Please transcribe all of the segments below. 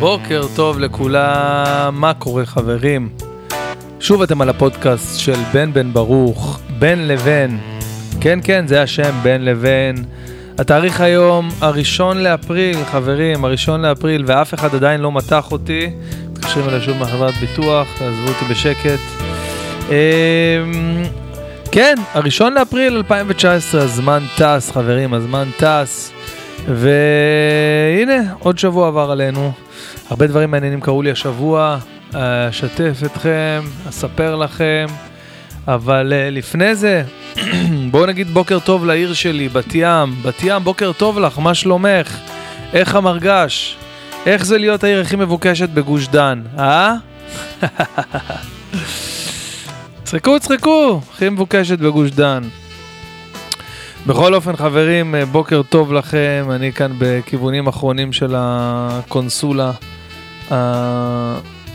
בוקר טוב לכולם, מה קורה חברים? שוב אתם על הפודקאסט של בן בן ברוך, בן לבן. כן, כן, זה השם, בן לבן. התאריך היום, הראשון לאפריל, חברים, הראשון לאפריל, ואף אחד עדיין לא מתח אותי. מתקשרים אליי שוב מהחברת ביטוח, תעזבו אותי בשקט. אמ, כן, הראשון לאפריל 2019, הזמן טס, חברים, הזמן טס. והנה, עוד שבוע עבר עלינו. הרבה דברים מעניינים קרו לי השבוע, אשתף אתכם, אספר לכם, אבל uh, לפני זה, בואו נגיד בוקר טוב לעיר שלי, בת ים. בת ים, בוקר טוב לך, מה שלומך? איך המרגש? איך זה להיות העיר הכי מבוקשת בגוש דן, אה? צחקו, צחקו, הכי מבוקשת בגוש דן. בכל אופן, חברים, בוקר טוב לכם. אני כאן בכיוונים אחרונים של הקונסולה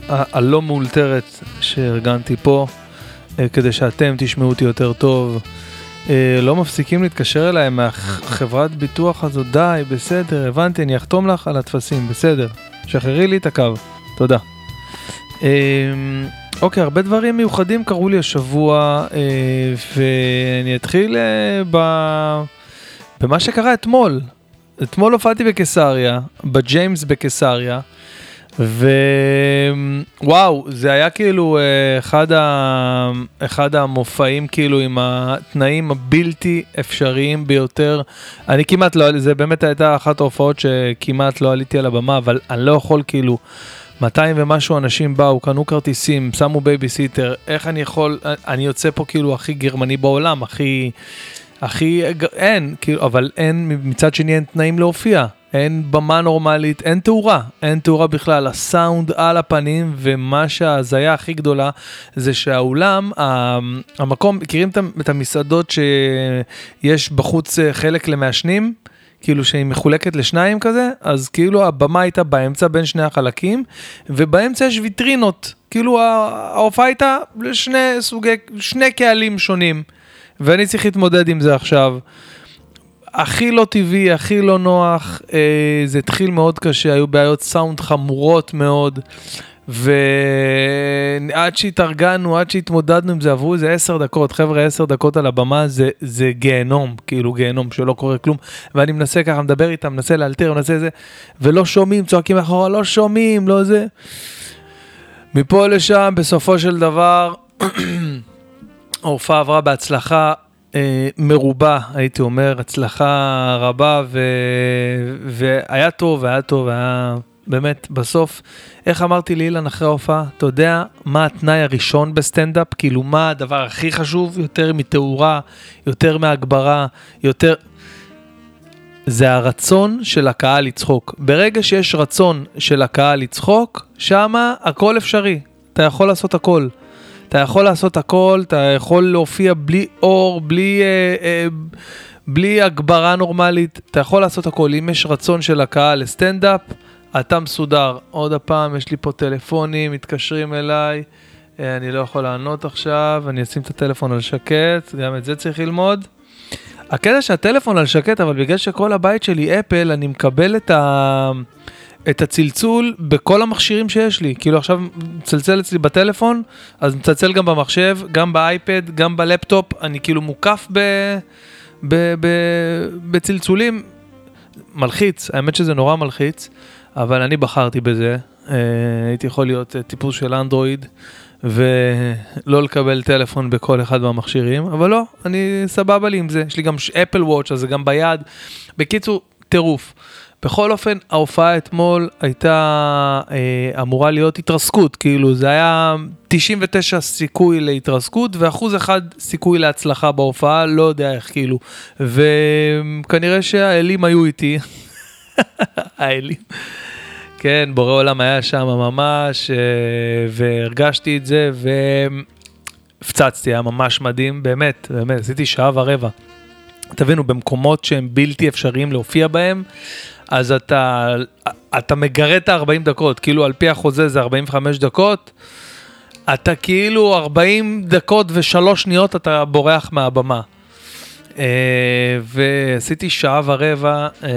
הלא מאולתרת שארגנתי פה, אה, כדי שאתם תשמעו אותי יותר טוב. אה, לא מפסיקים להתקשר אליי מהחברת ביטוח הזאת, די, בסדר, הבנתי, אני אחתום לך על הטפסים, בסדר. שחררי לי את הקו, תודה. אה, אוקיי, הרבה דברים מיוחדים קרו לי השבוע, ואני אתחיל ב... במה שקרה אתמול. אתמול הופעתי בקיסריה, בג'יימס בקיסריה. ווואו, זה היה כאילו אה, אחד, ה... אחד המופעים כאילו עם התנאים הבלתי אפשריים ביותר. אני כמעט לא, זה באמת הייתה אחת ההופעות שכמעט לא עליתי על הבמה, אבל אני לא יכול כאילו, 200 ומשהו אנשים באו, קנו כרטיסים, שמו בייביסיטר, איך אני יכול, אני יוצא פה כאילו הכי גרמני בעולם, הכי, הכי, אין, כאילו, אבל אין, מצד שני אין תנאים להופיע. אין במה נורמלית, אין תאורה, אין תאורה בכלל, הסאונד על הפנים, ומה שההזיה הכי גדולה זה שהאולם, המקום, מכירים את המסעדות שיש בחוץ אה, חלק למעשנים? כאילו שהיא מחולקת לשניים כזה, אז כאילו הבמה הייתה באמצע בין שני החלקים, ובאמצע יש ויטרינות, כאילו ההופעה הייתה לשני סוגי, שני קהלים שונים, ואני צריך להתמודד עם זה עכשיו. הכי לא טבעי, הכי לא נוח, אה, זה התחיל מאוד קשה, היו בעיות סאונד חמורות מאוד, ועד שהתארגנו, עד שהתמודדנו עם זה, עברו איזה עשר דקות, חבר'ה, עשר דקות על הבמה זה, זה גיהנום, כאילו גיהנום, שלא קורה כלום, ואני מנסה ככה, מדבר איתם, מנסה לאלתר, מנסה זה, ולא שומעים, צועקים מאחורה, לא שומעים, לא זה. מפה לשם, בסופו של דבר, ההופעה עברה בהצלחה. אה, מרובה, הייתי אומר, הצלחה רבה, ו... והיה טוב, היה טוב, היה באמת, בסוף, איך אמרתי לאילן אחרי ההופעה, אתה יודע מה התנאי הראשון בסטנדאפ? כאילו, מה הדבר הכי חשוב? יותר מתאורה, יותר מהגברה, יותר... זה הרצון של הקהל לצחוק. ברגע שיש רצון של הקהל לצחוק, שמה הכל אפשרי. אתה יכול לעשות הכל. אתה יכול לעשות הכל, אתה יכול להופיע בלי אור, בלי, אה, אה, בלי הגברה נורמלית, אתה יכול לעשות הכל. אם יש רצון של הקהל לסטנדאפ, אתה מסודר. עוד הפעם, יש לי פה טלפונים, מתקשרים אליי, אה, אני לא יכול לענות עכשיו, אני אשים את הטלפון על שקט, גם את זה צריך ללמוד. הקטע שהטלפון על שקט, אבל בגלל שכל הבית שלי אפל, אני מקבל את ה... את הצלצול בכל המכשירים שיש לי. כאילו עכשיו מצלצל אצלי בטלפון, אז מצלצל גם במחשב, גם באייפד, גם בלפטופ, אני כאילו מוקף ב, ב, ב, בצלצולים. מלחיץ, האמת שזה נורא מלחיץ, אבל אני בחרתי בזה. אה, הייתי יכול להיות אה, טיפוס של אנדרואיד ולא לקבל טלפון בכל אחד מהמכשירים, אבל לא, אני סבבה לי עם זה. יש לי גם אפל וואץ', אז זה גם ביד. בקיצור, טירוף. בכל אופן, ההופעה אתמול הייתה אה, אמורה להיות התרסקות, כאילו זה היה 99 סיכוי להתרסקות ואחוז אחד סיכוי להצלחה בהופעה, לא יודע איך כאילו. וכנראה שהאלים היו איתי, האלים. כן, בורא עולם היה שם ממש, אה, והרגשתי את זה, והפצצתי, היה ממש מדהים, באמת, באמת, עשיתי שעה ורבע. תבינו, במקומות שהם בלתי אפשריים להופיע בהם, אז אתה, אתה מגרד את ה-40 דקות, כאילו על פי החוזה זה 45 דקות, אתה כאילו 40 דקות ושלוש שניות אתה בורח מהבמה. אה, ועשיתי שעה ורבע, אה,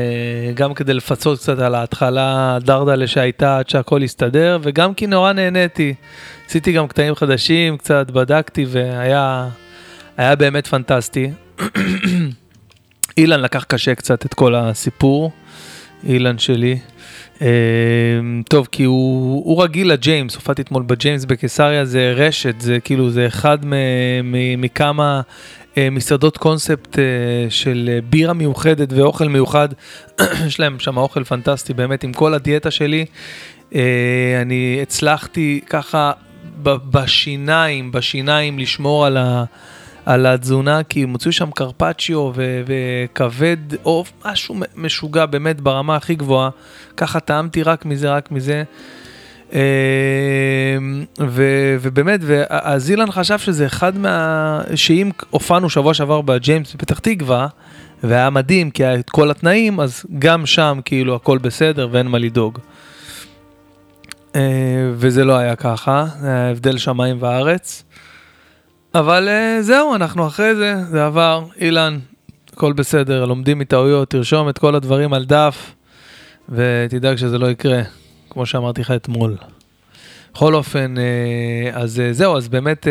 גם כדי לפצות קצת על ההתחלה דרדלה שהייתה עד שהכל הסתדר, וגם כי נורא נהניתי. עשיתי גם קטעים חדשים, קצת בדקתי, והיה היה באמת פנטסטי. אילן לקח קשה קצת את כל הסיפור, אילן שלי. אה, טוב, כי הוא, הוא רגיל לג'יימס, הופעתי אתמול בג'יימס בקיסריה, זה רשת, זה כאילו, זה אחד מכמה אה, מסעדות קונספט אה, של בירה מיוחדת ואוכל מיוחד. יש להם שם אוכל פנטסטי, באמת, עם כל הדיאטה שלי. אני הצלחתי ככה בשיניים, בשיניים לשמור על ה... על התזונה, כי הוציאו שם קרפצ'יו וכבד עוף, משהו משוגע באמת ברמה הכי גבוהה. ככה טעמתי רק מזה, רק מזה. אמ, ו- ובאמת, אז אילן חשב שזה אחד מה... שאם הופענו שבוע שעבר בג'יימס בפתח תקווה, והיה מדהים, כי היה את כל התנאים, אז גם שם כאילו הכל בסדר ואין מה לדאוג. אה, וזה לא היה ככה, היה הבדל שמיים וארץ. אבל uh, זהו, אנחנו אחרי זה, זה עבר. אילן, הכל בסדר, לומדים מטעויות, תרשום את כל הדברים על דף, ותדאג שזה לא יקרה, כמו שאמרתי לך אתמול. בכל אופן, uh, אז uh, זהו, אז באמת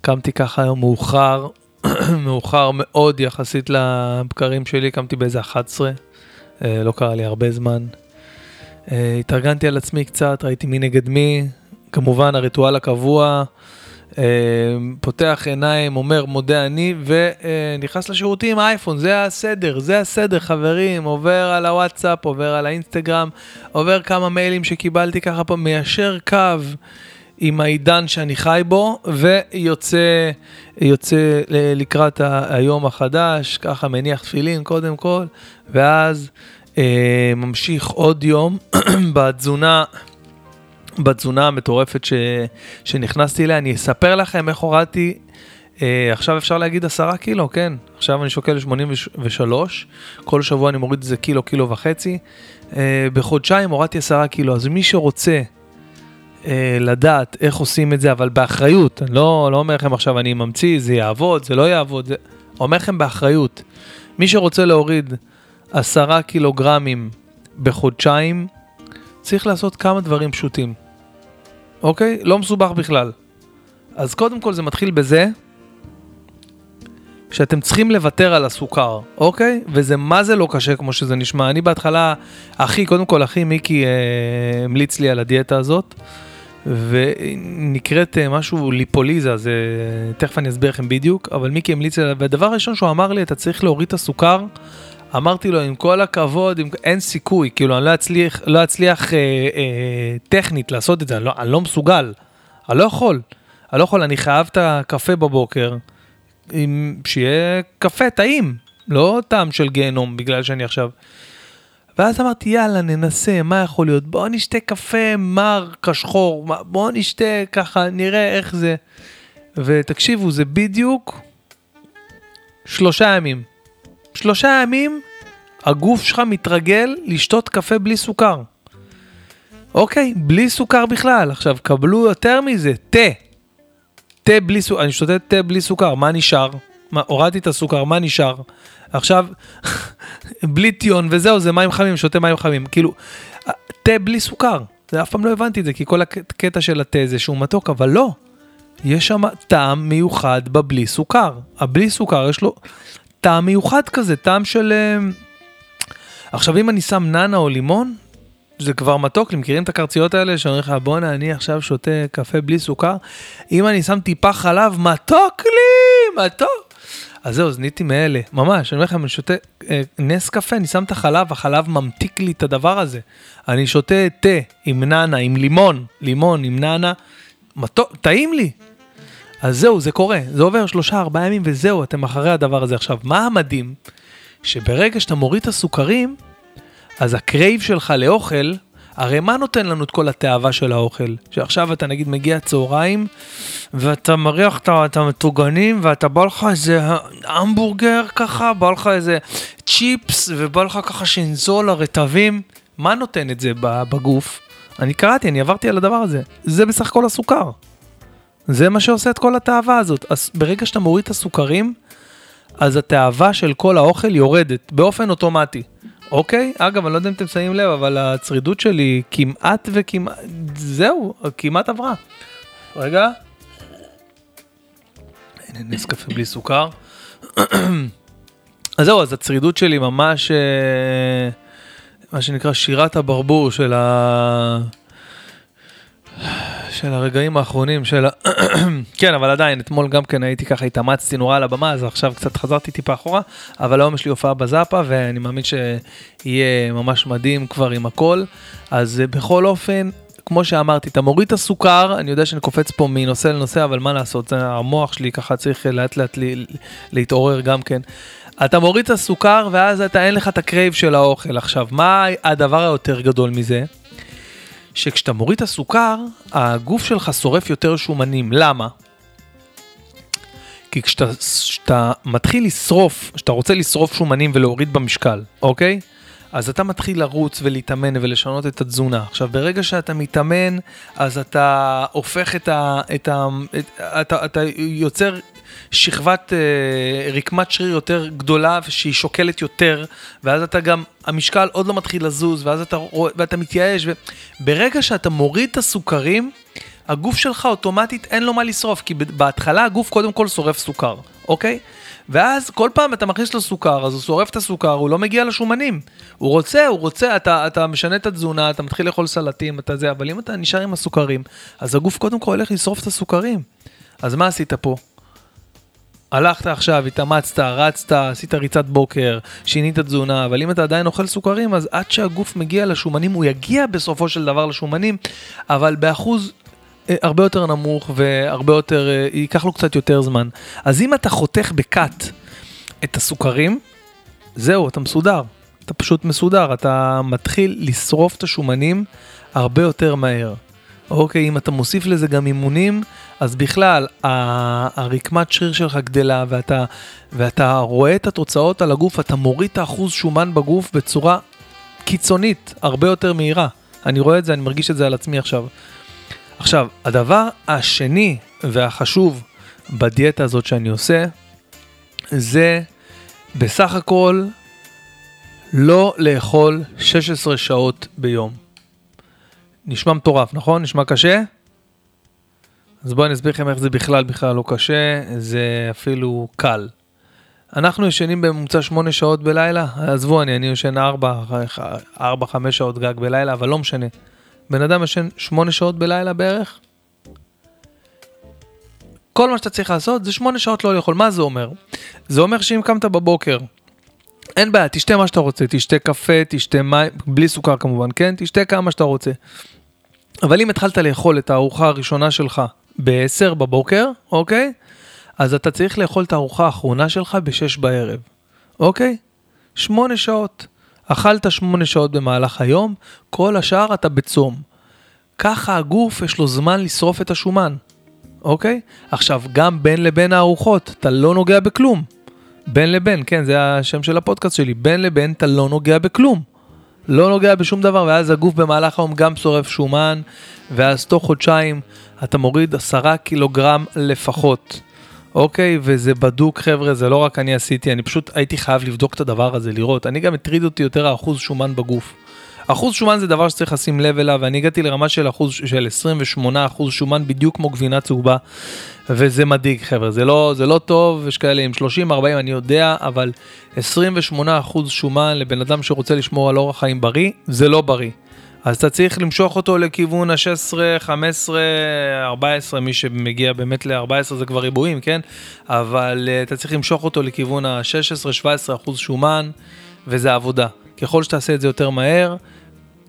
קמתי ככה היום מאוחר, מאוחר מאוד יחסית לבקרים שלי, קמתי באיזה 11, uh, לא קרה לי הרבה זמן. התארגנתי על עצמי קצת, ראיתי מי נגד מי, כמובן הריטואל הקבוע. אה, פותח עיניים, אומר מודה אני, ונכנס לשירותים אייפון, זה הסדר, זה הסדר חברים, עובר על הוואטסאפ, עובר על האינסטגרם, עובר כמה מיילים שקיבלתי ככה פה, מיישר קו עם העידן שאני חי בו, ויוצא יוצא לקראת היום החדש, ככה מניח תפילין קודם כל, ואז אה, ממשיך עוד יום בתזונה. בתזונה המטורפת ש... שנכנסתי אליה, אני אספר לכם איך הורדתי, אה, עכשיו אפשר להגיד עשרה קילו, כן, עכשיו אני שוקל 83, כל שבוע אני מוריד איזה קילו, קילו וחצי, אה, בחודשיים הורדתי עשרה קילו, אז מי שרוצה אה, לדעת איך עושים את זה, אבל באחריות, אני לא, לא אומר לכם עכשיו אני ממציא, זה יעבוד, זה לא יעבוד, זה... אומר לכם באחריות, מי שרוצה להוריד עשרה קילוגרמים בחודשיים, צריך לעשות כמה דברים פשוטים. אוקיי? לא מסובך בכלל. אז קודם כל זה מתחיל בזה שאתם צריכים לוותר על הסוכר, אוקיי? וזה מה זה לא קשה כמו שזה נשמע. אני בהתחלה, אחי, קודם כל אחי מיקי אה, המליץ לי על הדיאטה הזאת, ונקראת אה, משהו ליפוליזה, זה תכף אני אסביר לכם בדיוק, אבל מיקי המליץ לי, והדבר הראשון שהוא אמר לי, אתה צריך להוריד את הסוכר. אמרתי לו, עם כל הכבוד, עם... אין סיכוי, כאילו, אני לא אצליח, לא אצליח אה, אה, טכנית לעשות את זה, אני לא, אני לא מסוגל, אני לא יכול. אני לא יכול, אני חייב את הקפה בבוקר, עם... שיהיה קפה טעים, לא טעם של גיהנום, בגלל שאני עכשיו... ואז אמרתי, יאללה, ננסה, מה יכול להיות? בוא נשתה קפה מר, כשחור, בוא נשתה ככה, נראה איך זה. ותקשיבו, זה בדיוק שלושה ימים. שלושה ימים הגוף שלך מתרגל לשתות קפה בלי סוכר. אוקיי, בלי סוכר בכלל. עכשיו, קבלו יותר מזה, תה. תה בלי סוכר, אני שותה תה בלי סוכר, מה נשאר? מה, הורדתי את הסוכר, מה נשאר? עכשיו, בלי טיון וזהו, זה מים חמים, שותה מים חמים. כאילו, תה בלי סוכר. זה אף פעם לא הבנתי את זה, כי כל הקטע של התה זה שהוא מתוק, אבל לא. יש שם טעם מיוחד בבלי סוכר. הבלי סוכר יש לו טעם מיוחד כזה, טעם של... אה, עכשיו אם אני שם נאנה או לימון, זה כבר מתוק לי, מכירים את הקרציות האלה שאומרים לך בואנה אני עכשיו שותה קפה בלי סוכר? אם אני שם טיפה חלב, מתוק לי, מתוק. אז זהו, אז נהייתי מאלה, ממש, אני אומר לכם, אני שותה אה, נס קפה, אני שם את החלב, החלב ממתיק לי את הדבר הזה. אני שותה תה עם נאנה, עם לימון, לימון עם נאנה, מתוק, טעים לי, אז זהו, זה קורה, זה עובר שלושה ארבעה ימים וזהו, אתם אחרי הדבר הזה. עכשיו, מה המדהים? שברגע שאתה מוריד את הסוכרים, אז ה crave שלך לאוכל, הרי מה נותן לנו את כל התאווה של האוכל? שעכשיו אתה נגיד מגיע צהריים, ואתה מריח את המטוגנים, ואתה בא לך איזה המבורגר ככה, בא לך איזה צ'יפס, ובא לך ככה שינזול הרטבים, מה נותן את זה בגוף? אני קראתי, אני עברתי על הדבר הזה. זה בסך הכל הסוכר. זה מה שעושה את כל התאווה הזאת. אז ברגע שאתה מוריד את הסוכרים, אז התאווה של כל האוכל יורדת באופן אוטומטי. אוקיי? אגב, אני לא יודע אם אתם שמים לב, אבל הצרידות שלי כמעט וכמעט, זהו, כמעט עברה. רגע. הנה נס קפה בלי סוכר. אז זהו, אז הצרידות שלי ממש, אה, מה שנקרא שירת הברבור של ה... של הרגעים האחרונים של ה... כן, אבל עדיין, אתמול גם כן הייתי ככה, התאמצתי נורא על הבמה, אז עכשיו קצת חזרתי טיפה אחורה, אבל היום יש לי הופעה בזאפה, ואני מאמין שיהיה ממש מדהים כבר עם הכל. אז בכל אופן, כמו שאמרתי, אתה מוריד את הסוכר, אני יודע שאני קופץ פה מנושא לנושא, אבל מה לעשות, המוח שלי ככה צריך לאט לאט להתעורר גם כן. אתה מוריד את הסוכר, ואז אתה אין לך את ה crave של האוכל. עכשיו, מה הדבר היותר גדול מזה? שכשאתה מוריד את הסוכר, הגוף שלך שורף יותר שומנים. למה? כי כשאתה מתחיל לשרוף, כשאתה רוצה לשרוף שומנים ולהוריד במשקל, אוקיי? אז אתה מתחיל לרוץ ולהתאמן ולשנות את התזונה. עכשיו, ברגע שאתה מתאמן, אז אתה הופך את ה... את ה את, אתה, אתה יוצר שכבת אה, רקמת שריר יותר גדולה ושהיא שוקלת יותר, ואז אתה גם, המשקל עוד לא מתחיל לזוז, ואז אתה ואתה מתייאש, וברגע שאתה מוריד את הסוכרים, הגוף שלך אוטומטית אין לו מה לשרוף, כי בהתחלה הגוף קודם כל שורף סוכר, אוקיי? ואז כל פעם אתה מכניס לו סוכר, אז הוא שורף את הסוכר, הוא לא מגיע לשומנים. הוא רוצה, הוא רוצה, אתה, אתה משנה את התזונה, אתה מתחיל לאכול סלטים, אתה זה, אבל אם אתה נשאר עם הסוכרים, אז הגוף קודם כל הולך לשרוף את הסוכרים. אז מה עשית פה? הלכת עכשיו, התאמצת, רצת, עשית ריצת בוקר, שינית תזונה, אבל אם אתה עדיין אוכל סוכרים, אז עד שהגוף מגיע לשומנים, הוא יגיע בסופו של דבר לשומנים, אבל באחוז אה, הרבה יותר נמוך והרבה יותר, אה, ייקח לו קצת יותר זמן. אז אם אתה חותך בקאט את הסוכרים, זהו, אתה מסודר. אתה פשוט מסודר, אתה מתחיל לשרוף את השומנים הרבה יותר מהר. אוקיי, אם אתה מוסיף לזה גם אימונים, אז בכלל, הרקמת שריר שלך גדלה ואתה, ואתה רואה את התוצאות על הגוף, אתה מוריד את האחוז שומן בגוף בצורה קיצונית, הרבה יותר מהירה. אני רואה את זה, אני מרגיש את זה על עצמי עכשיו. עכשיו, הדבר השני והחשוב בדיאטה הזאת שאני עושה, זה בסך הכל לא לאכול 16 שעות ביום. נשמע מטורף, נכון? נשמע קשה? אז בואו אני אסביר לכם איך זה בכלל בכלל לא קשה, זה אפילו קל. אנחנו ישנים בממוצע 8 שעות בלילה, עזבו, אני, אני ישן 4-5 שעות גג בלילה, אבל לא משנה. בן אדם ישן 8 שעות בלילה בערך. כל מה שאתה צריך לעשות זה 8 שעות לא לאכול. מה זה אומר? זה אומר שאם קמת בבוקר, אין בעיה, תשתה מה שאתה רוצה, תשתה קפה, תשתה מים, בלי סוכר כמובן, כן? תשתה כמה שאתה רוצה. אבל אם התחלת לאכול את הארוחה הראשונה שלך ב-10 בבוקר, אוקיי? אז אתה צריך לאכול את הארוחה האחרונה שלך ב-6 בערב, אוקיי? 8 שעות. אכלת 8 שעות במהלך היום, כל השאר אתה בצום. ככה הגוף יש לו זמן לשרוף את השומן, אוקיי? עכשיו, גם בין לבין הארוחות, אתה לא נוגע בכלום. בין לבין, כן, זה השם של הפודקאסט שלי, בין לבין אתה לא נוגע בכלום. לא נוגע בשום דבר, ואז הגוף במהלך היום גם שורף שומן, ואז תוך חודשיים אתה מוריד עשרה קילוגרם לפחות. אוקיי, וזה בדוק חבר'ה, זה לא רק אני עשיתי, אני פשוט הייתי חייב לבדוק את הדבר הזה, לראות. אני גם הטריד אותי יותר האחוז שומן בגוף. אחוז שומן זה דבר שצריך לשים לב אליו, ואני הגעתי לרמה של אחוז של 28 אחוז שומן בדיוק כמו גבינה צהובה, וזה מדאיג חבר'ה, זה לא, זה לא טוב, יש כאלה עם 30-40 אני יודע, אבל 28 אחוז שומן לבן אדם שרוצה לשמור על אורח חיים בריא, זה לא בריא. אז אתה צריך למשוך אותו לכיוון ה-16, 15, 14, מי שמגיע באמת ל-14 זה כבר ריבועים, כן? אבל uh, אתה צריך למשוך אותו לכיוון ה-16, 17 אחוז שומן, וזה עבודה. ככל שתעשה את זה יותר מהר,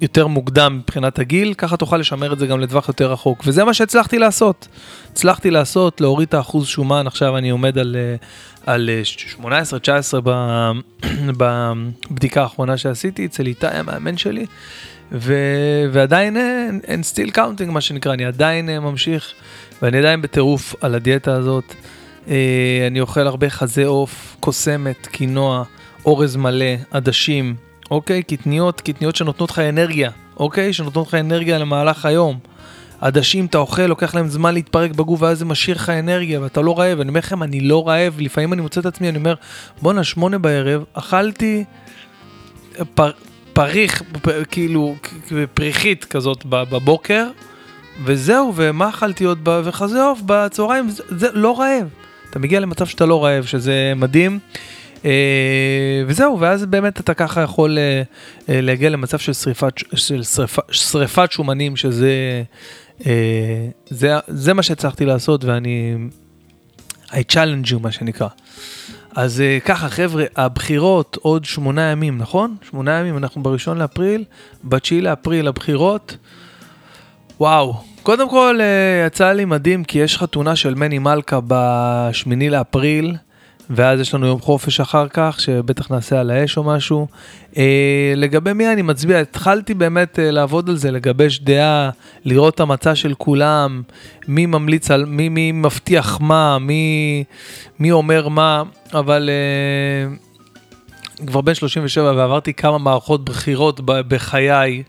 יותר מוקדם מבחינת הגיל, ככה תוכל לשמר את זה גם לטווח יותר רחוק. וזה מה שהצלחתי לעשות. הצלחתי לעשות, להוריד את האחוז שומן, עכשיו אני עומד על, אה, על 18-19 אה, בבדיקה האחרונה שעשיתי אצל איתי המאמן שלי, ו, ועדיין אין, אין still counting מה שנקרא, אני עדיין אה, ממשיך, ואני עדיין בטירוף על הדיאטה הזאת. אני אוכל הרבה חזה עוף, קוסמת, קינוע, אורז מלא, עדשים, אוקיי? קטניות, קטניות שנותנות לך אנרגיה, אוקיי? שנותנות לך אנרגיה למהלך היום. עדשים אתה אוכל, לוקח להם זמן להתפרק בגוף, ואז זה משאיר לך אנרגיה, ואתה לא רעב. אני אומר לכם, אני לא רעב, לפעמים אני מוצא את עצמי, אני אומר, בואנה, שמונה בערב, אכלתי פר, פריך, פ, כאילו, פריחית כזאת בבוקר, וזהו, ומה אכלתי עוד, וחזה עוף בצהריים, זה, זה לא רעב. אתה מגיע למצב שאתה לא רעב, שזה מדהים. אה, וזהו, ואז באמת אתה ככה יכול אה, אה, להגיע למצב של שריפת, של שריפת, שריפת שומנים, שזה זה, זה מה שהצלחתי לעשות, ואני... I challenge you, מה שנקרא. אז ככה, חבר'ה, הבחירות עוד שמונה ימים, נכון? שמונה ימים, אנחנו בראשון לאפריל, בתשיעי לאפריל הבחירות. וואו, קודם כל יצא לי מדהים, כי יש חתונה של מני מלכה בשמיני לאפריל. ואז יש לנו יום חופש אחר כך, שבטח נעשה על האש או משהו. אה, לגבי מי אני מצביע, התחלתי באמת אה, לעבוד על זה, לגבש דעה, לראות את המצע של כולם, מי ממליץ על, מי, מי מבטיח מה, מי, מי אומר מה, אבל אה, כבר בן 37 ועברתי כמה מערכות בחירות בחיי,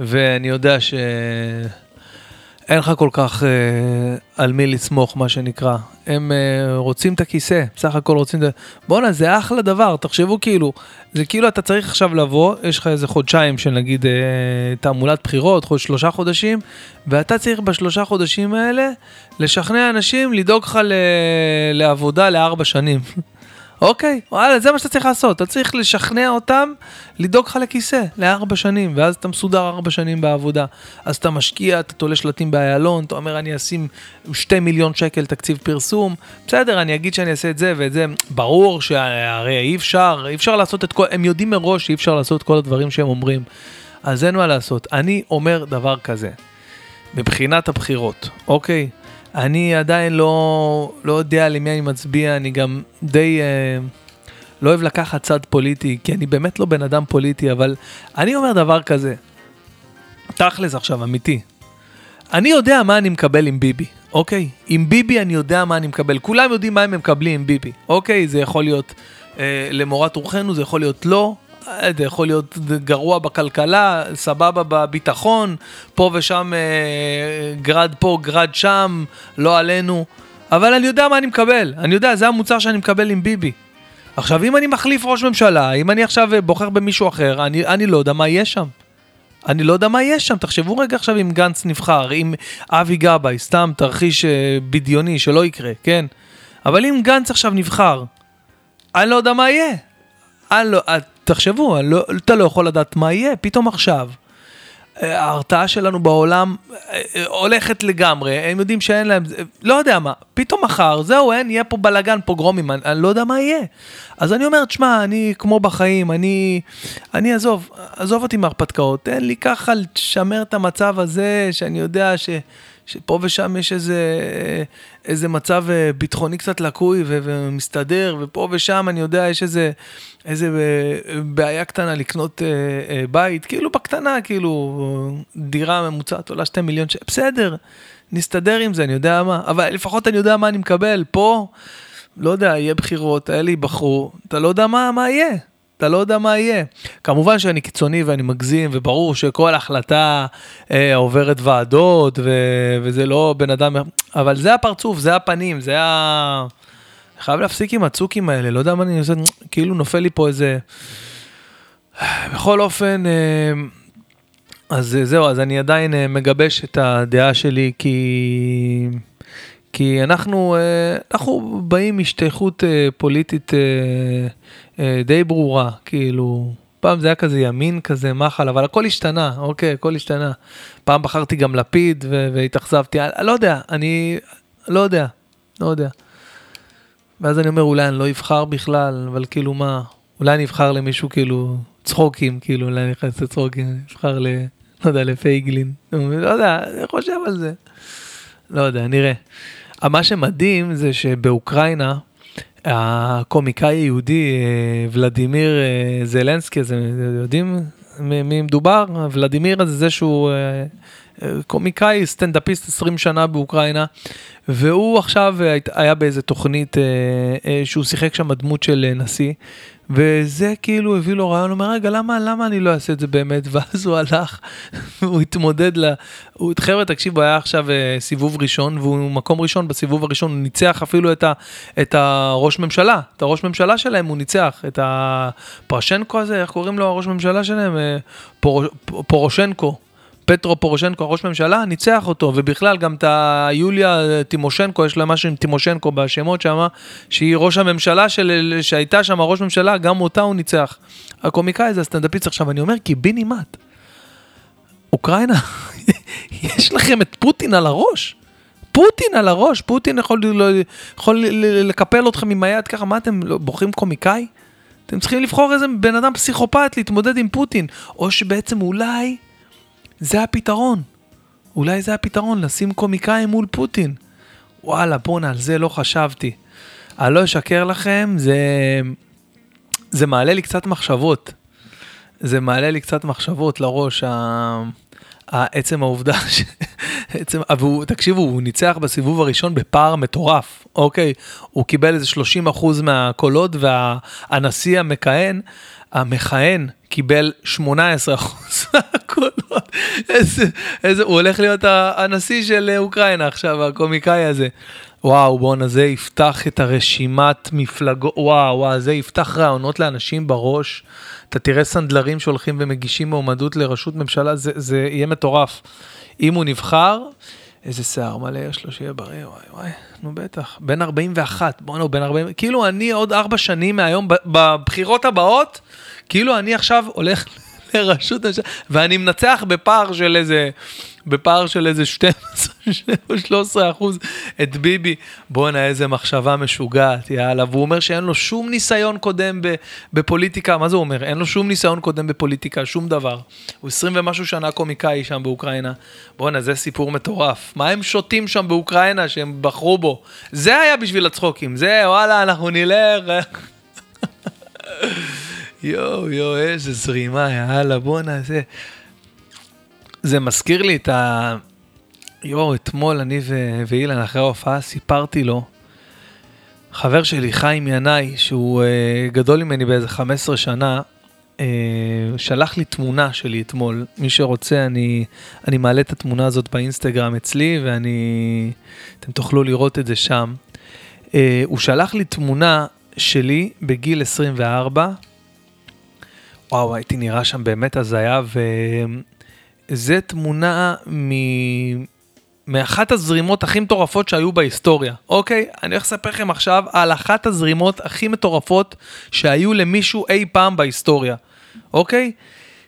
ואני יודע ש... אין לך כל כך אה, על מי לסמוך, מה שנקרא. הם אה, רוצים את הכיסא, בסך הכל רוצים את... בואנה, זה אחלה דבר, תחשבו כאילו, זה כאילו אתה צריך עכשיו לבוא, יש לך איזה חודשיים של נגיד אה, תעמולת בחירות, חוד, שלושה חודשים, ואתה צריך בשלושה חודשים האלה לשכנע אנשים לדאוג לך ל... לעבודה לארבע שנים. אוקיי, וואלה, זה מה שאתה צריך לעשות, אתה צריך לשכנע אותם לדאוג לך לכיסא לארבע שנים, ואז אתה מסודר ארבע שנים בעבודה. אז אתה משקיע, אתה תולה שלטים באיילון, אתה אומר אני אשים שתי מיליון שקל תקציב פרסום, בסדר, אני אגיד שאני אעשה את זה ואת זה, ברור שהרי אי אפשר, אי אפשר לעשות את כל, הם יודעים מראש שאי אפשר לעשות את כל הדברים שהם אומרים. אז אין מה לעשות. אני אומר דבר כזה, מבחינת הבחירות, אוקיי? אני עדיין לא, לא יודע למי אני מצביע, אני גם די אה, לא אוהב לקחת צד פוליטי, כי אני באמת לא בן אדם פוליטי, אבל אני אומר דבר כזה, תכלס עכשיו, אמיתי. אני יודע מה אני מקבל עם ביבי, אוקיי? עם ביבי אני יודע מה אני מקבל. כולם יודעים מה הם מקבלים עם ביבי, אוקיי? זה יכול להיות אה, למורת רוחנו, זה יכול להיות לא, זה יכול להיות גרוע בכלכלה, סבבה בביטחון, פה ושם אה, גרד פה, גרד שם, לא עלינו. אבל אני יודע מה אני מקבל, אני יודע, זה המוצר שאני מקבל עם ביבי. עכשיו, אם אני מחליף ראש ממשלה, אם אני עכשיו בוחר במישהו אחר, אני, אני לא יודע מה יהיה שם. אני לא יודע מה יהיה שם, תחשבו רגע עכשיו אם גנץ נבחר, אם אבי גבאי, סתם תרחיש אה, בדיוני שלא יקרה, כן? אבל אם גנץ עכשיו נבחר, אני לא יודע מה יהיה. אני לא, תחשבו, לא, אתה לא יכול לדעת מה יהיה, פתאום עכשיו. אה, ההרתעה שלנו בעולם אה, אה, הולכת לגמרי, הם יודעים שאין להם, לא יודע מה, פתאום מחר, זהו, אין, יהיה פה בלאגן, פוגרומים, אני, אני לא יודע מה יהיה. אז אני אומר, תשמע, אני כמו בחיים, אני, אני עזוב, עזוב אותי מהרפתקאות, תן לי ככה לשמר את המצב הזה, שאני יודע ש... שפה ושם יש איזה, איזה מצב אה, ביטחוני קצת לקוי ו- ומסתדר, ופה ושם אני יודע, יש איזה, איזה אה, בעיה קטנה לקנות אה, אה, בית, כאילו בקטנה, כאילו דירה ממוצעת עולה 2 מיליון שקל, בסדר, נסתדר עם זה, אני יודע מה, אבל לפחות אני יודע מה אני מקבל, פה, לא יודע, יהיה בחירות, האלה ייבחרו, אתה לא יודע מה, מה יהיה. אתה לא יודע מה יהיה. כמובן שאני קיצוני ואני מגזים, וברור שכל החלטה אה, עוברת ועדות, ו, וזה לא בן אדם, אבל זה הפרצוף, זה הפנים, זה ה... חייב להפסיק עם הצוקים האלה, לא יודע מה אני עושה, כאילו נופל לי פה איזה... בכל אופן, אה, אז זהו, אז אני עדיין אה, מגבש את הדעה שלי, כי... כי אנחנו, אה, אנחנו באים משתייכות אה, פוליטית אה, די ברורה, כאילו, פעם זה היה כזה ימין כזה, מחל, אבל הכל השתנה, אוקיי, הכל השתנה. פעם בחרתי גם לפיד והתאכזבתי, אני לא יודע, אני לא יודע, לא יודע. ואז אני אומר, אולי אני לא אבחר בכלל, אבל כאילו מה, אולי אני אבחר למישהו כאילו צחוקים, כאילו, אולי אני נכנס לצחוקים, אני אבחר ל... לא יודע, לפייגלין, לא יודע, אני חושב על זה. לא יודע, נראה. מה שמדהים זה שבאוקראינה, הקומיקאי היהודי אה, ולדימיר אה, זלנסקי, אז יודעים מי מדובר? ולדימיר הזה זה שהוא קומיקאי, סטנדאפיסט 20 שנה באוקראינה, והוא עכשיו היה באיזה תוכנית שהוא שיחק שם דמות של נשיא. וזה כאילו הביא לו רעיון, הוא אומר, רגע, למה, למה אני לא אעשה את זה באמת? ואז הוא הלך, הוא התמודד ל... הוא, חבר'ה, תקשיב, הוא היה עכשיו אה, סיבוב ראשון, והוא מקום ראשון בסיבוב הראשון, הוא ניצח אפילו את, ה, את הראש ממשלה, את הראש ממשלה שלהם הוא ניצח, את הפרשנקו הזה, איך קוראים לו הראש ממשלה שלהם? אה, פור, פורושנקו. פטרו פורושנקו, ראש ממשלה, ניצח אותו, ובכלל גם את היוליה טימושנקו, יש לה משהו עם טימושנקו בשמות שם, שהיא ראש הממשלה של, שהייתה שם ראש ממשלה, גם אותה הוא ניצח. הקומיקאי זה הסטנדאפיסט עכשיו, אני אומר קיבינימט. אוקראינה, יש לכם את פוטין על הראש. פוטין על הראש, פוטין יכול, יכול לקפל אתכם עם היד ככה, מה אתם לא, בוחרים קומיקאי? אתם צריכים לבחור איזה בן אדם פסיכופת להתמודד עם פוטין, או שבעצם אולי זה הפתרון. אולי זה הפתרון, לשים קומיקאים מול פוטין. וואלה, בואנה, על זה לא חשבתי. אני לא אשקר לכם, זה, זה מעלה לי קצת מחשבות. זה מעלה לי קצת מחשבות לראש, עצם העובדה ש... עצם, והוא, תקשיבו, הוא ניצח בסיבוב הראשון בפער מטורף, אוקיי? הוא קיבל איזה 30 אחוז מהקולות, והנשיא המכהן, המכהן קיבל 18 אחוז מהקולות. איזה, איזה, הוא הולך להיות הנשיא של אוקראינה עכשיו, הקומיקאי הזה. וואו, בואנה, זה יפתח את הרשימת מפלגות, וואו, וואו, זה יפתח רעיונות לאנשים בראש. אתה תראה סנדלרים שהולכים ומגישים מועמדות לראשות ממשלה, זה, זה יהיה מטורף. אם הוא נבחר, איזה שיער מלא יש לו, שיהיה בריא, וואי וואי, נו בטח. בן 41, בואנה, הוא בן 40, כאילו אני עוד ארבע שנים מהיום, בבחירות הבאות, כאילו אני עכשיו הולך לראשות הממשלה, ואני מנצח בפער של איזה, בפער של איזה 12 13 אחוז את ביבי. בואנה, איזה מחשבה משוגעת, יאללה. והוא אומר שאין לו שום ניסיון קודם בפוליטיקה, מה זה אומר? אין לו שום ניסיון קודם בפוליטיקה, שום דבר. הוא 20 ומשהו שנה קומיקאי שם באוקראינה. בואנה, זה סיפור מטורף. מה הם שותים שם באוקראינה שהם בחרו בו? זה היה בשביל הצחוקים, זה, וואלה, אנחנו נלך. יואו, יואו, איזה זרימה, יאללה, בואנה, זה... זה מזכיר לי את ה... יואו, אתמול אני ו... ואילן אחרי ההופעה סיפרתי לו, חבר שלי, חיים ינאי, שהוא uh, גדול ממני באיזה 15 שנה, uh, שלח לי תמונה שלי אתמול. מי שרוצה, אני, אני מעלה את התמונה הזאת באינסטגרם אצלי, ואני... אתם תוכלו לראות את זה שם. Uh, הוא שלח לי תמונה שלי בגיל 24, וואו, הייתי נראה שם באמת הזיה, וזה תמונה מ... מאחת הזרימות הכי מטורפות שהיו בהיסטוריה, אוקיי? אני הולך לספר לכם עכשיו על אחת הזרימות הכי מטורפות שהיו למישהו אי פעם בהיסטוריה, אוקיי?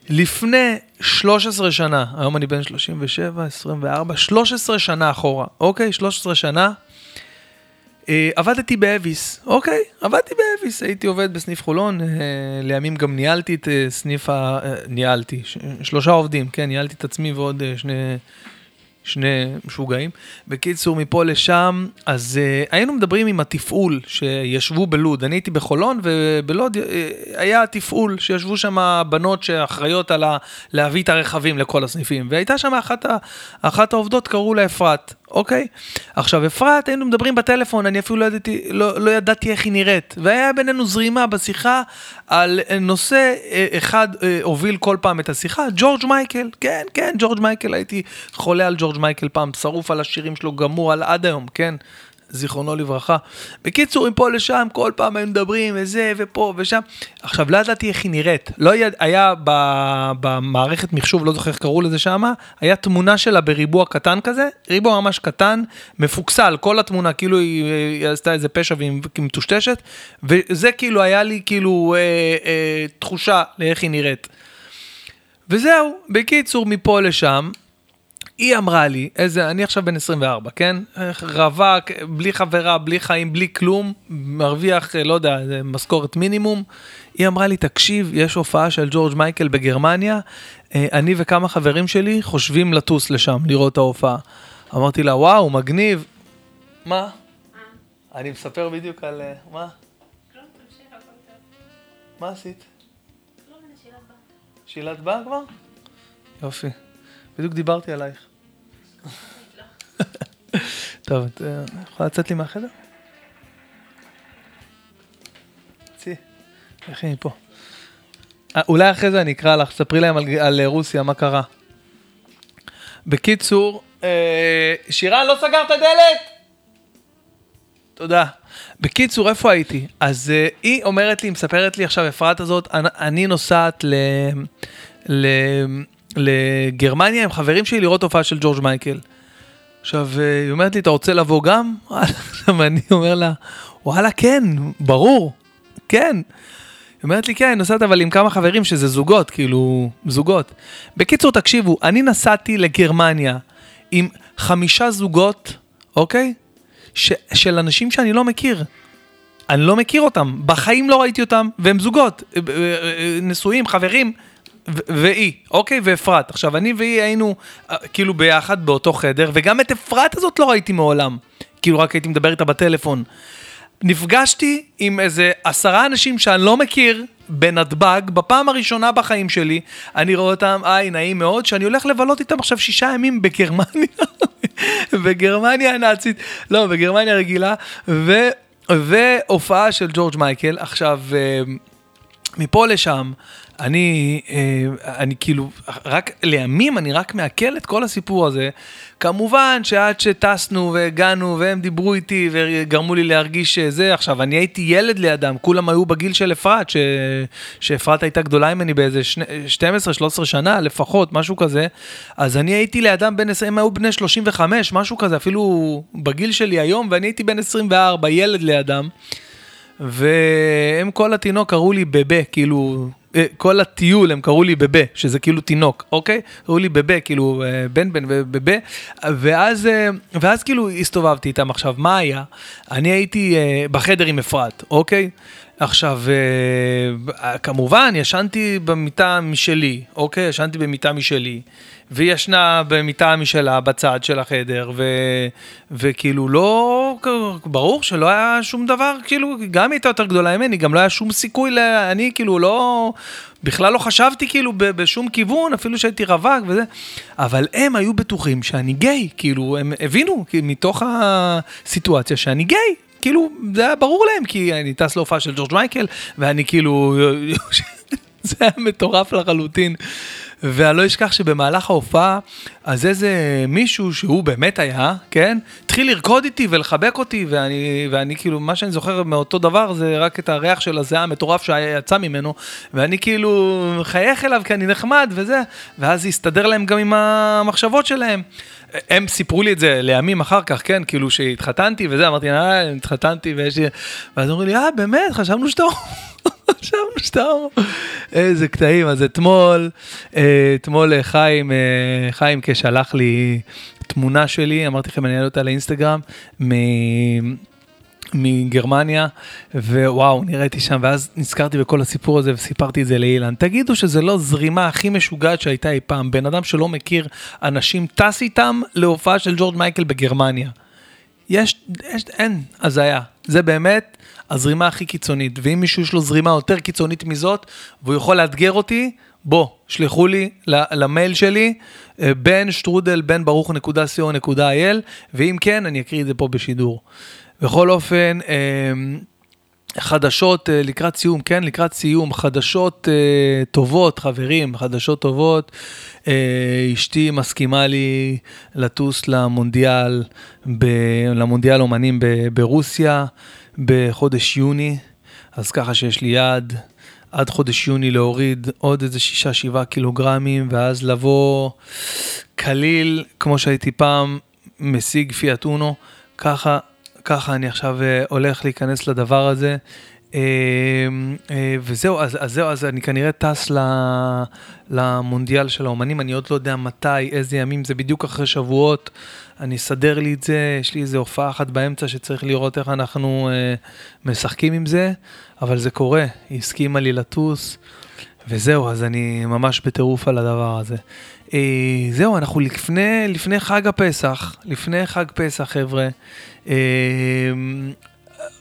לפני 13 שנה, היום אני בן 37, 24, 13 שנה אחורה, אוקיי? 13 שנה, עבדתי באביס, אוקיי, עבדתי באביס, הייתי עובד בסניף חולון, אה, לימים גם ניהלתי את אה, סניף ה... ניהלתי, שלושה עובדים, כן, ניהלתי את עצמי ועוד שני... שני משוגעים. בקיצור, מפה לשם, אז uh, היינו מדברים עם התפעול שישבו בלוד. אני הייתי בחולון, ובלוד uh, היה תפעול שישבו שם בנות שאחראיות על ה... להביא את הרכבים לכל הסניפים. והייתה שם אחת, ה... אחת העובדות, קראו לה אפרת. אוקיי? עכשיו, אפרת, היינו מדברים בטלפון, אני אפילו לא ידעתי, לא, לא ידעתי איך היא נראית. והיה בינינו זרימה בשיחה על נושא אה, אחד אה, הוביל כל פעם את השיחה, ג'ורג' מייקל. כן, כן, ג'ורג' מייקל, הייתי חולה על ג'ורג' מייקל פעם, שרוף על השירים שלו, גמור על עד היום, כן? זיכרונו לברכה. בקיצור, מפה לשם, כל פעם היינו מדברים, וזה, ופה, ושם. עכשיו, לא ידעתי איך היא נראית. לא יד... היה ב... במערכת מחשוב, לא זוכר איך קראו לזה שם, היה תמונה שלה בריבוע קטן כזה, ריבוע ממש קטן, מפוקסל, כל התמונה, כאילו היא, היא עשתה איזה פשע והיא מטושטשת, וזה כאילו היה לי כאילו אה, אה, תחושה לאיך היא נראית. וזהו, בקיצור, מפה לשם, היא אמרה לי, איזה, אני עכשיו בן 24, כן? רווק, בלי חברה, בלי חיים, בלי כלום, מרוויח, לא יודע, משכורת מינימום. היא אמרה לי, תקשיב, יש הופעה של ג'ורג' מייקל בגרמניה, אה, אני וכמה חברים שלי חושבים לטוס לשם, לראות את ההופעה. אמרתי לה, וואו, מגניב. מה? אני מספר בדיוק על... אה, מה? מה עשית? שילת באה כבר? יופי. בדיוק דיברתי עלייך. טוב, את אה, יכולה לצאת לי מהחדר? צאי, לכי מפה. אה, אולי אחרי זה אני אקרא לך, ספרי להם על, על רוסיה, מה קרה. בקיצור, אה, שירן, לא סגרת דלת? תודה. בקיצור, איפה הייתי? אז uh, היא אומרת לי, מספרת לי עכשיו, אפרת הזאת, אני, אני נוסעת ל, ל, לגרמניה עם חברים שלי לראות הופעה של ג'ורג' מייקל. עכשיו, uh, היא אומרת לי, אתה רוצה לבוא גם? עכשיו, אני אומר לה, וואלה, כן, ברור, כן. היא אומרת לי, כן, אני נוסעת אבל עם כמה חברים שזה זוגות, כאילו, זוגות. בקיצור, תקשיבו, אני נסעתי לגרמניה עם חמישה זוגות, אוקיי? ש, של אנשים שאני לא מכיר. אני לא מכיר אותם, בחיים לא ראיתי אותם, והם זוגות, אה, אה, אה, נשואים, חברים, והיא, אוקיי? ואפרת. עכשיו, אני והיא היינו כאילו ביחד באותו חדר, וגם את אפרת הזאת לא ראיתי מעולם. כאילו, רק הייתי מדבר איתה בטלפון. נפגשתי עם איזה עשרה אנשים שאני לא מכיר בנתב"ג, בפעם הראשונה בחיים שלי, אני רואה אותם, היי, נעים מאוד, שאני הולך לבלות איתם עכשיו שישה ימים בגרמניה, בגרמניה הנאצית, לא, בגרמניה רגילה, ו... והופעה של ג'ורג' מייקל. עכשיו, אה, מפה לשם, אני, אה, אני כאילו, רק לימים אני רק מעכל את כל הסיפור הזה. כמובן שעד שטסנו והגענו והם דיברו איתי וגרמו לי להרגיש שזה, עכשיו אני הייתי ילד לידם, כולם היו בגיל של אפרת, ש... שאפרת הייתה גדולה ממני באיזה 12-13 שנה לפחות, משהו כזה, אז אני הייתי לידם בין, הם היו בני 35, משהו כזה, אפילו בגיל שלי היום, ואני הייתי בן 24, ילד לידם. והם כל התינוק קראו לי בבה, כאילו, אה, כל הטיול הם קראו לי בבה, שזה כאילו תינוק, אוקיי? קראו לי בבה, כאילו אה, בן בן ובבה, ואז, אה, ואז כאילו הסתובבתי איתם. עכשיו, מה היה? אני הייתי בחדר עם אפרת, אוקיי? עכשיו, כמובן, ישנתי במיטה משלי, אוקיי? ישנתי במיטה משלי. והיא ישנה במיטה משלה בצד של החדר, ו, וכאילו לא, ברור שלא היה שום דבר, כאילו, גם הייתה יותר גדולה ממני, גם לא היה שום סיכוי, ל, אני כאילו לא, בכלל לא חשבתי כאילו בשום כיוון, אפילו שהייתי רווק וזה, אבל הם היו בטוחים שאני גיי, כאילו, הם הבינו כאילו, מתוך הסיטואציה שאני גיי, כאילו, זה היה ברור להם, כי אני טס להופעה של ג'ורג' מייקל, ואני כאילו, זה היה מטורף לחלוטין. ואני לא אשכח שבמהלך ההופעה, אז איזה מישהו שהוא באמת היה, כן? התחיל לרקוד איתי ולחבק אותי, ואני, ואני כאילו, מה שאני זוכר מאותו דבר זה רק את הריח של הזיעה המטורף שיצא ממנו, ואני כאילו מחייך אליו כי אני נחמד וזה, ואז הסתדר להם גם עם המחשבות שלהם. הם סיפרו לי את זה לימים אחר כך, כן, כאילו שהתחתנתי וזה, אמרתי, אה, התחתנתי ויש לי... ואז אמרו לי, אה, באמת, חשבנו שאתה... חשבנו שאתה... איזה קטעים. אז אתמול, אה, אתמול אה, חיים, אה, חיים כשלח לי תמונה שלי, אמרתי לכם, אני אעלה אותה לאינסטגרם, מ... מגרמניה, ווואו, נראיתי שם, ואז נזכרתי בכל הסיפור הזה וסיפרתי את זה לאילן. תגידו שזה לא זרימה הכי משוגעת שהייתה אי פעם, בן אדם שלא מכיר אנשים טס איתם להופעה של ג'ורג' מייקל בגרמניה. יש, יש, אין, הזיה. זה באמת הזרימה הכי קיצונית. ואם מישהו יש לו זרימה יותר קיצונית מזאת, והוא יכול לאתגר אותי, בוא, שלחו לי למייל שלי, אה, בן שטרודל בן ברוך נקודה אייל, ואם כן, אני אקריא את זה פה בשידור. בכל אופן, אמ, חדשות אה, לקראת סיום, כן, לקראת סיום, חדשות אה, טובות, חברים, חדשות טובות. אה, אשתי מסכימה לי לטוס למונדיאל, ב, למונדיאל אומנים ב, ברוסיה בחודש יוני, אז ככה שיש לי יעד עד חודש יוני להוריד עוד איזה שישה שבעה קילוגרמים, ואז לבוא קליל, כמו שהייתי פעם, משיג פיאט אונו, ככה ככה אני עכשיו אה, הולך להיכנס לדבר הזה. אה, אה, וזהו, אז, אז זהו, אז אני כנראה טס למונדיאל של האומנים, אני עוד לא יודע מתי, איזה ימים, זה בדיוק אחרי שבועות, אני אסדר לי את זה, יש לי איזה הופעה אחת באמצע שצריך לראות איך אנחנו משחקים עם זה, אבל זה קורה, היא הסכימה לי לטוס, וזהו, אז אני ממש בטירוף על הדבר הזה. זהו, אנחנו לפני, לפני חג הפסח, לפני חג פסח, חבר'ה. אמ,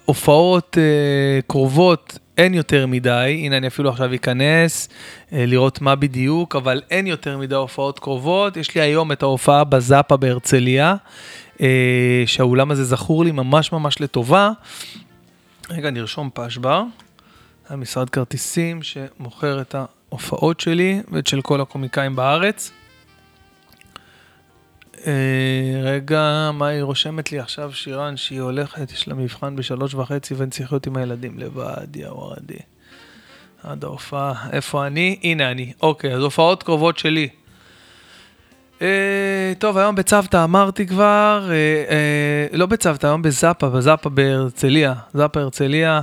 הופעות אה, קרובות אין יותר מדי, הנה אני אפילו עכשיו אכנס אה, לראות מה בדיוק, אבל אין יותר מדי הופעות קרובות. יש לי היום את ההופעה בזאפה בהרצליה, אה, שהאולם הזה זכור לי ממש ממש לטובה. רגע, נרשום פשבר. המשרד כרטיסים שמוכר את ההופעות שלי ואת של כל הקומיקאים בארץ. אה, רגע, מה היא רושמת לי עכשיו, שירן, שהיא הולכת, יש לה מבחן בשלוש וחצי ואני צריך להיות עם הילדים לבד, יא וואדי. עד ההופעה, איפה אני? הנה אני. אוקיי, אז הופעות קרובות שלי. אה, טוב, היום בצוותא אמרתי כבר, אה, אה, לא בצוותא, היום בזאפה, בזאפה בהרצליה, זאפה הרצליה.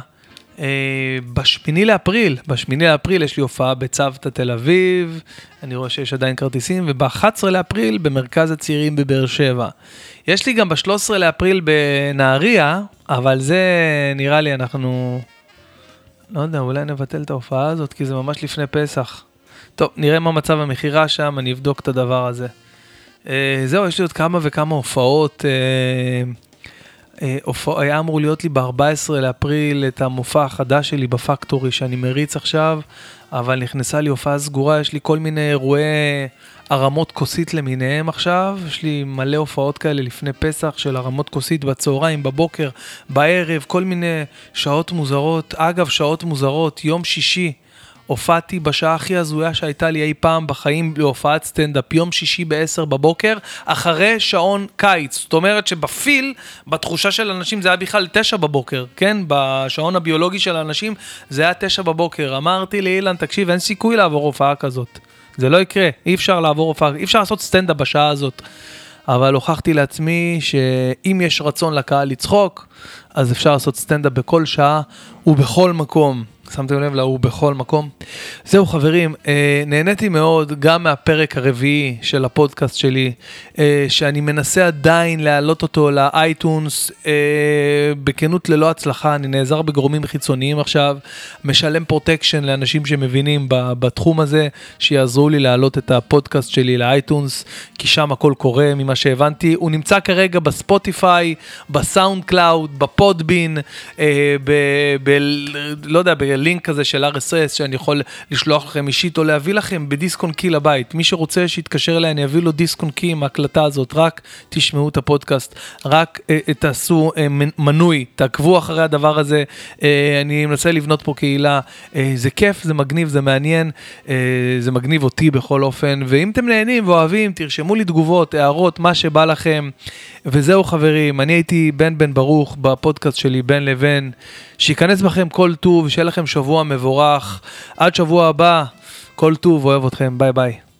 אה, בשמיני לאפריל, בשמיני לאפריל יש לי הופעה בצוותא תל אביב, אני רואה שיש עדיין כרטיסים, וב-11 לאפריל במרכז הצעירים בבאר שבע. יש לי גם ב-13 לאפריל בנהריה, אבל זה נראה לי אנחנו... לא יודע, אולי נבטל את ההופעה הזאת, כי זה ממש לפני פסח. טוב, נראה מה מצב המכירה שם, אני אבדוק את הדבר הזה. אה, זהו, יש לי עוד כמה וכמה הופעות. אה, היה אמור להיות לי ב-14 לאפריל את המופע החדש שלי בפקטורי שאני מריץ עכשיו, אבל נכנסה לי הופעה סגורה, יש לי כל מיני אירועי הרמות כוסית למיניהם עכשיו, יש לי מלא הופעות כאלה לפני פסח של הרמות כוסית בצהריים, בבוקר, בערב, כל מיני שעות מוזרות. אגב, שעות מוזרות, יום שישי. הופעתי בשעה הכי הזויה שהייתה לי אי פעם בחיים להופעת סטנדאפ, יום שישי ב-10 בבוקר, אחרי שעון קיץ. זאת אומרת שבפיל, בתחושה של אנשים זה היה בכלל 9 בבוקר, כן? בשעון הביולוגי של האנשים זה היה 9 בבוקר. אמרתי לאילן, תקשיב, אין סיכוי לעבור הופעה כזאת. זה לא יקרה, אי אפשר לעבור הופעה, אי אפשר לעשות סטנדאפ בשעה הזאת. אבל הוכחתי לעצמי שאם יש רצון לקהל לצחוק, אז אפשר לעשות סטנדאפ בכל שעה ובכל מקום. שמתם לב להוא בכל מקום. זהו חברים, אה, נהניתי מאוד גם מהפרק הרביעי של הפודקאסט שלי, אה, שאני מנסה עדיין להעלות אותו ל iTunes, אה, בכנות ללא הצלחה, אני נעזר בגורמים חיצוניים עכשיו, משלם פרוטקשן לאנשים שמבינים בתחום הזה, שיעזרו לי להעלות את הפודקאסט שלי ל iTunes, כי שם הכל קורה ממה שהבנתי. הוא נמצא כרגע בספוטיפיי, ב SoundCloud, ב Podbean, אה, ב... ב... לא יודע, ב... לינק כזה של RSS שאני יכול לשלוח לכם אישית או להביא לכם בדיסק און קי לבית. מי שרוצה שיתקשר אליי, אני אביא לו דיסק און קי עם ההקלטה הזאת, רק תשמעו את הפודקאסט, רק אה תעשו אה, מנוי, תעקבו אחרי הדבר הזה. אה, אני מנסה לבנות פה קהילה, אה, זה כיף, זה מגניב, זה מעניין, אה, זה מגניב אותי בכל אופן, ואם אתם נהנים ואוהבים, תרשמו לי תגובות, הערות, מה שבא לכם. וזהו חברים, אני הייתי בן בן ברוך בפודקאסט שלי, בין לבין. שייכנס בכם כל טוב, שיהיה לכם שבוע מבורך. עד שבוע הבא, כל טוב, אוהב אתכם, ביי ביי.